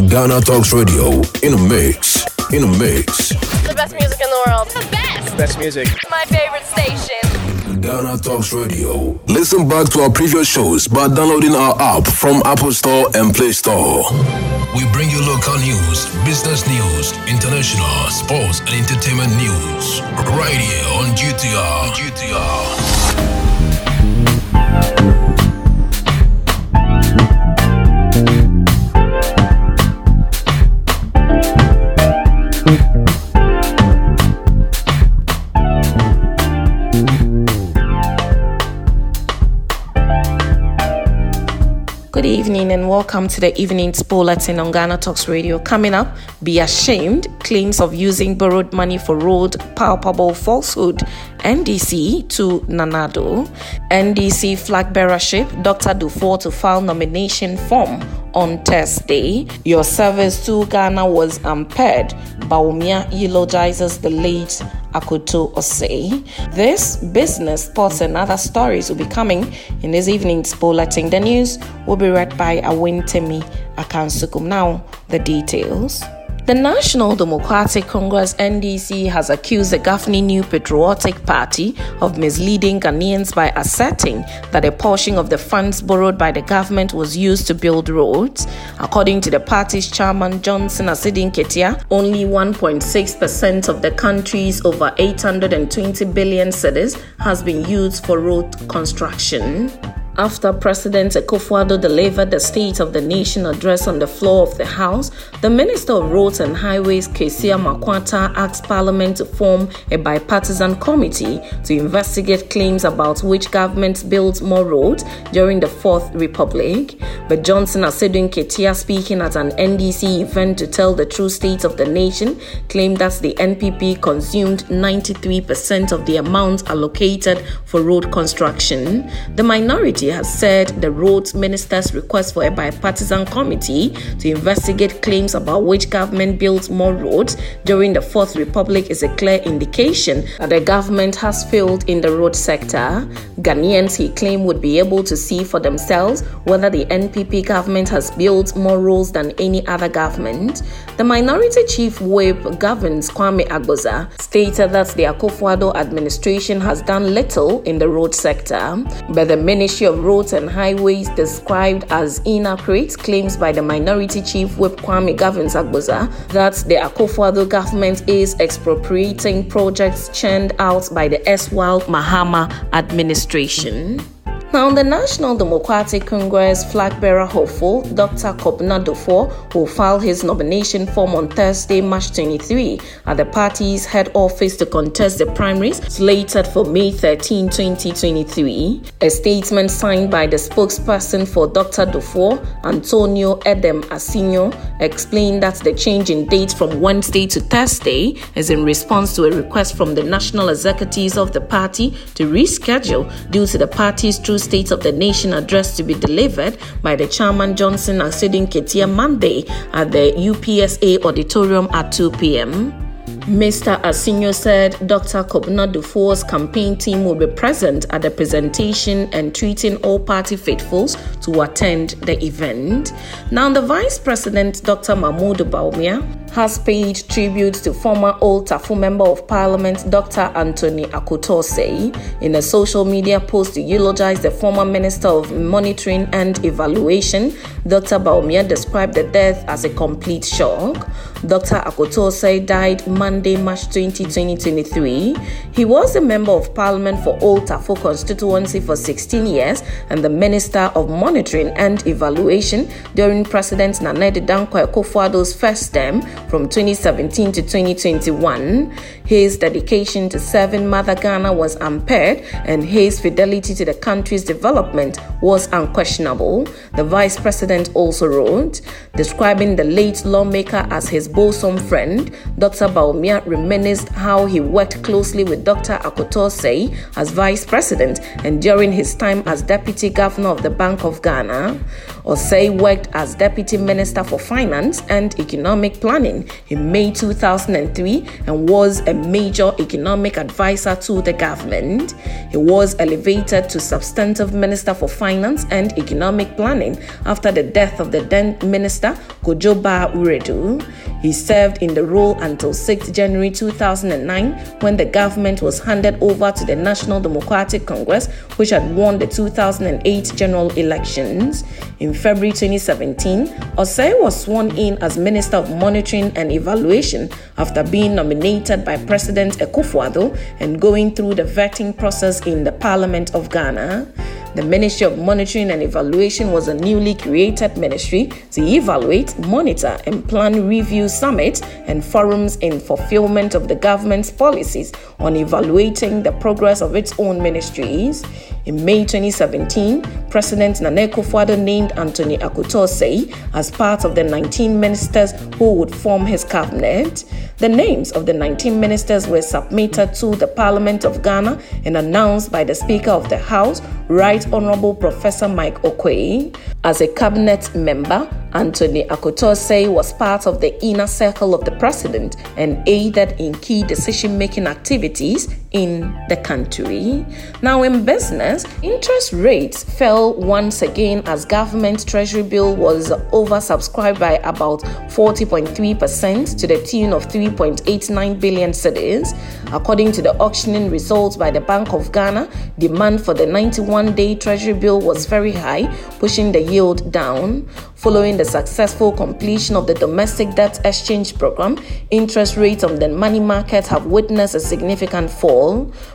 Ghana Talks Radio in a mix. In a mix. The best music in the world. The best. Best music. My favorite station. Ghana Talks Radio. Listen back to our previous shows by downloading our app from Apple Store and Play Store. We bring you local news, business news, international, sports, and entertainment news. Right here on GTR. GTR. Good evening and welcome to the evening bulletin on Ghana Talks Radio. Coming up, be ashamed claims of using borrowed money for road palpable falsehood. NDC to Nanado. NDC flag bearership Dr. Duffuor to file nomination form on Thursday. Your service to Ghana was impaired. Bawumia eulogizes the late Akoto Osei. This, business, sports, and other stories will be coming in this evening's bulletin. The news will be read by Awentemi Akansukum. Now, the details. The National Democratic Congress NDC has accused the governing New Patriotic Party of misleading Ghanaians by asserting that a portion of the funds borrowed by the government was used to build roads. According to the party's chairman Johnson Asiedu Nketia, only 1.6% of the country's over 820 billion cedis has been used for road construction. After President Akufo-Addo delivered the State of the Nation address on the floor of the House, the Minister of Roads and Highways, Kwesi Amoako-Attah, asked Parliament to form a bipartisan committee to investigate claims about which government built more roads during the Fourth Republic. But Johnson Asiedu Nketia, speaking at an NDC event to tell the true state of the nation, claimed that the NPP consumed 93% of the amount allocated for road construction. The minority has said the roads minister's request for a bipartisan committee to investigate claims about which government built more roads during the Fourth Republic is a clear indication that the government has failed in the road sector. Ghanaians, he claimed, would be able to see for themselves whether the NPP government has built more roads than any other government. The minority chief whip governs Kwame Agbodza stated that the Akufo-Addo administration has done little in the road sector, but the Ministry of Roads and Highways described as inaccurate claims by the minority chief whip Kwame Governs Agbodza that the Akufo-Addo government is expropriating projects churned out by the erstwhile Mahama administration. Now, the National Democratic Congress flag bearer hopeful, Dr. Kobna Duffuor, will file his nomination form on Thursday, March 23, at the party's head office to contest the primaries slated for May 13, 2023. A statement signed by the spokesperson for Dr. Duffuor, Antonio Edem Asinho, explained that the change in date from Wednesday to Thursday is in response to a request from the national executives of the party to reschedule due to the party's true State of the Nation address to be delivered by the chairman Johnson Asiedu Nketia Monday at the UPSA auditorium at 2 p.m. Mr. Asinho said Dr. Kobna Duffuor's campaign team will be present at the presentation and treating all party faithfuls to attend the event. Now, the Vice President, Dr. Mahmoud Bawumia, has paid tribute to former Old Tafo Member of Parliament Dr. Anthony Akoto Osei in a social media post to eulogize the former Minister of Monitoring and Evaluation. Dr. Bawumia described the death as a complete shock. Dr. Akoto Osei died Monday, March 20, 2023. He was a Member of Parliament for Old Tafo constituency for 16 years and the Minister of Monitoring and Evaluation during President Nana Dankwa Akufo-Addo's first term from 2017 to 2021. His dedication to serving Mother Ghana was unpaired, and his fidelity to the country's development was unquestionable. The vice president also wrote, describing the late lawmaker as his bosom friend. Dr. Bawumia reminisced how he worked closely with Dr. Akoto Osei as vice president and during his time as deputy governor of the Bank of Ghana. Osei worked as deputy minister for finance and economic planning In May 2003 and was a major economic advisor to the government. He was elevated to substantive Minister for Finance and Economic Planning after the death of the then Minister Kojo Baa Wiredu. He served in the role until 6 January 2009 when the government was handed over to the National Democratic Congress, which had won the 2008 general elections. In February 2017, Osei was sworn in as Minister of Monitoring and Evaluation after being nominated by President Akufo-Addo and going through the vetting process in the Parliament of Ghana. The Ministry of Monitoring and Evaluation was a newly created ministry to evaluate, monitor, and plan review summits and forums in fulfillment of the government's policies on evaluating the progress of its own ministries. In May 2017, President Nana Akufo-Addo named Anthony Akoto Osei as part of the 19 ministers who would form his cabinet. The names of the 19 ministers were submitted to the Parliament of Ghana and announced by the Speaker of the House, Right Honorable Professor Mike Oquaye. As a cabinet member, Anthony Akoto Osei was part of the inner circle of the president and aided in key decision making activities in the country. Now, in business, interest rates fell once again as government treasury bill was oversubscribed by about 40.3% to the tune of 3.89 billion cedis. According to the auctioning results by the Bank of Ghana, demand for the 91 day treasury bill was very high, pushing the yield down. Following the successful completion of the domestic debt exchange program, interest rates on the money market have witnessed a significant fall.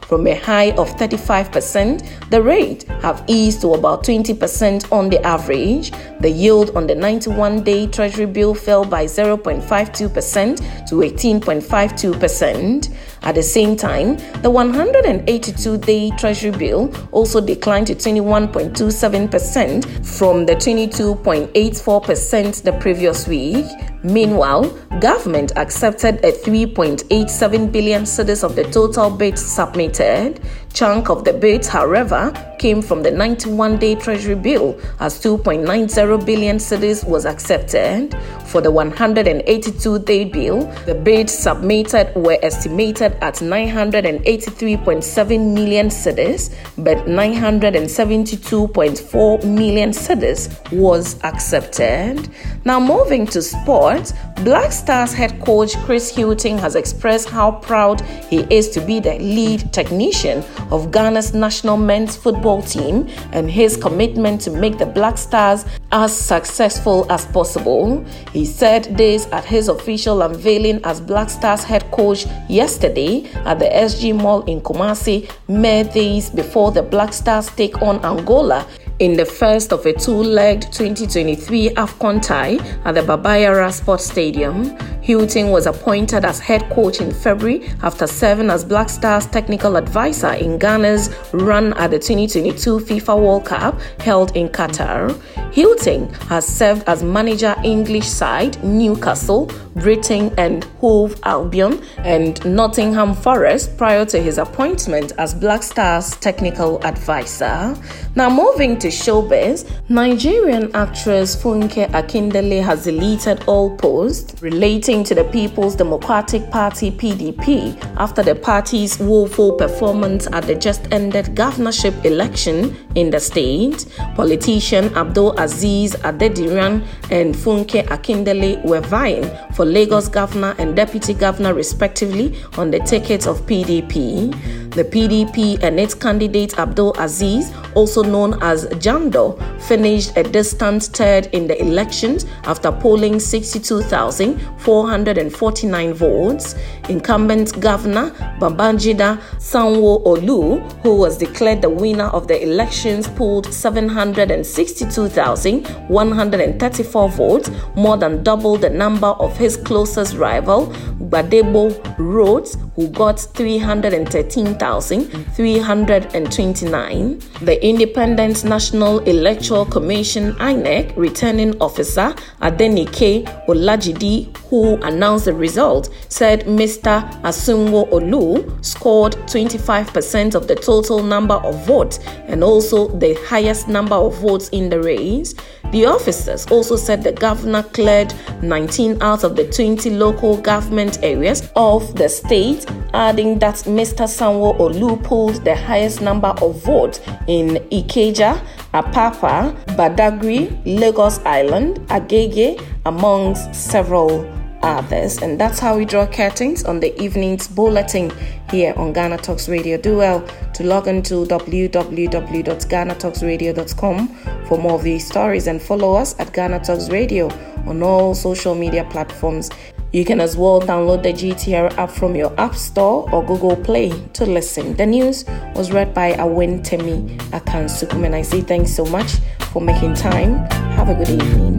From a high of 35%, the rate have eased to about 20% on the average. The yield on the 91 day treasury bill fell by 0.52% to 18.52%. At the same time, the 182 day Treasury bill also declined to 21.27% from the 22.84% the previous week. Meanwhile, government accepted a 3.87 billion cedis of the total bids submitted. Chunk of the bids, however, came from the 91-day Treasury bill as 2.90 billion cedis was accepted. For the 182-day bill, the bids submitted were estimated at 983.7 million cedis, but 972.4 million cedis was accepted. Now moving to sports, Black Stars head coach Chris Hughton has expressed how proud he is to be the lead technician of Ghana's national men's football team and his commitment to make the Black Stars as successful as possible. He said this at his official unveiling as Black Stars head coach yesterday at the SG Mall in Kumasi, mere days before the Black Stars take on Angola in the first of a two-legged 2023 AFCON tie at the Baba Yara Sports Stadium. Hughton was appointed as head coach in February after serving as Black Stars technical advisor in Ghana's run at the 2022 FIFA World Cup held in Qatar. Hughton has served as manager English side Newcastle, Brighton and Hove Albion and Nottingham Forest prior to his appointment as Black Stars technical advisor. Now moving to showbiz, Nigerian actress Funke Akindele has deleted all posts relating to the People's Democratic Party PDP after the party's woeful performance at the just ended governorship election in the state. Politician Abdul Aziz Adediran and Funke Akindele were vying for Lagos governor and deputy governor respectively on the ticket of PDP. The PDP and its candidate Abdul Aziz, also known as Jandor, finished a distant third in the elections after polling 62,449 votes. Incumbent Governor Babangida Sanwo-Olu, who was declared the winner of the elections, polled 762,134 votes, more than double the number of his closest rival, Gbadebo Rhodes, who got 313,329. The Independent National Electoral Commission INEC returning officer Adenike Olajide, who announced the result, said Mr. Asunwo Olu scored 25% of the total number of votes and also the highest number of votes in the race. The officers also said the governor cleared 19 out of the 20 local government areas of the state, adding that Mr. Sanwo Olu pulled the highest number of votes in Ikeja, Apapa, Badagry, Lagos Island, Agege, amongst several others. And that's how we draw curtains on the evening's bulletin here on Ghana Talks Radio. Do well to log on to www.ghanatalksradio.com for more of these stories and follow us at Ghana Talks Radio on all social media platforms. You can as well download the GTR app from your App Store or Google Play to listen. The news was read by Awentemi Akansukum, and I say thanks so much for making time. Have a good evening.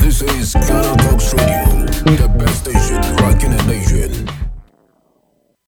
This is Ghana Talks Radio, the best station rocking the nation.